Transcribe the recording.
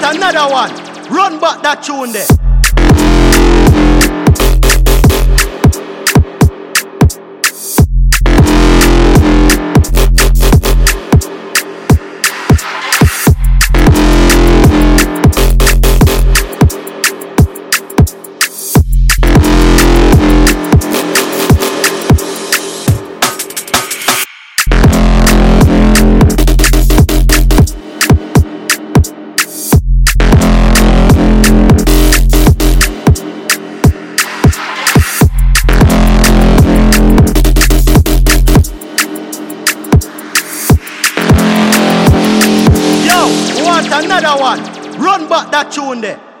want another one. Run back that tune there. Another one. Run back that tune there.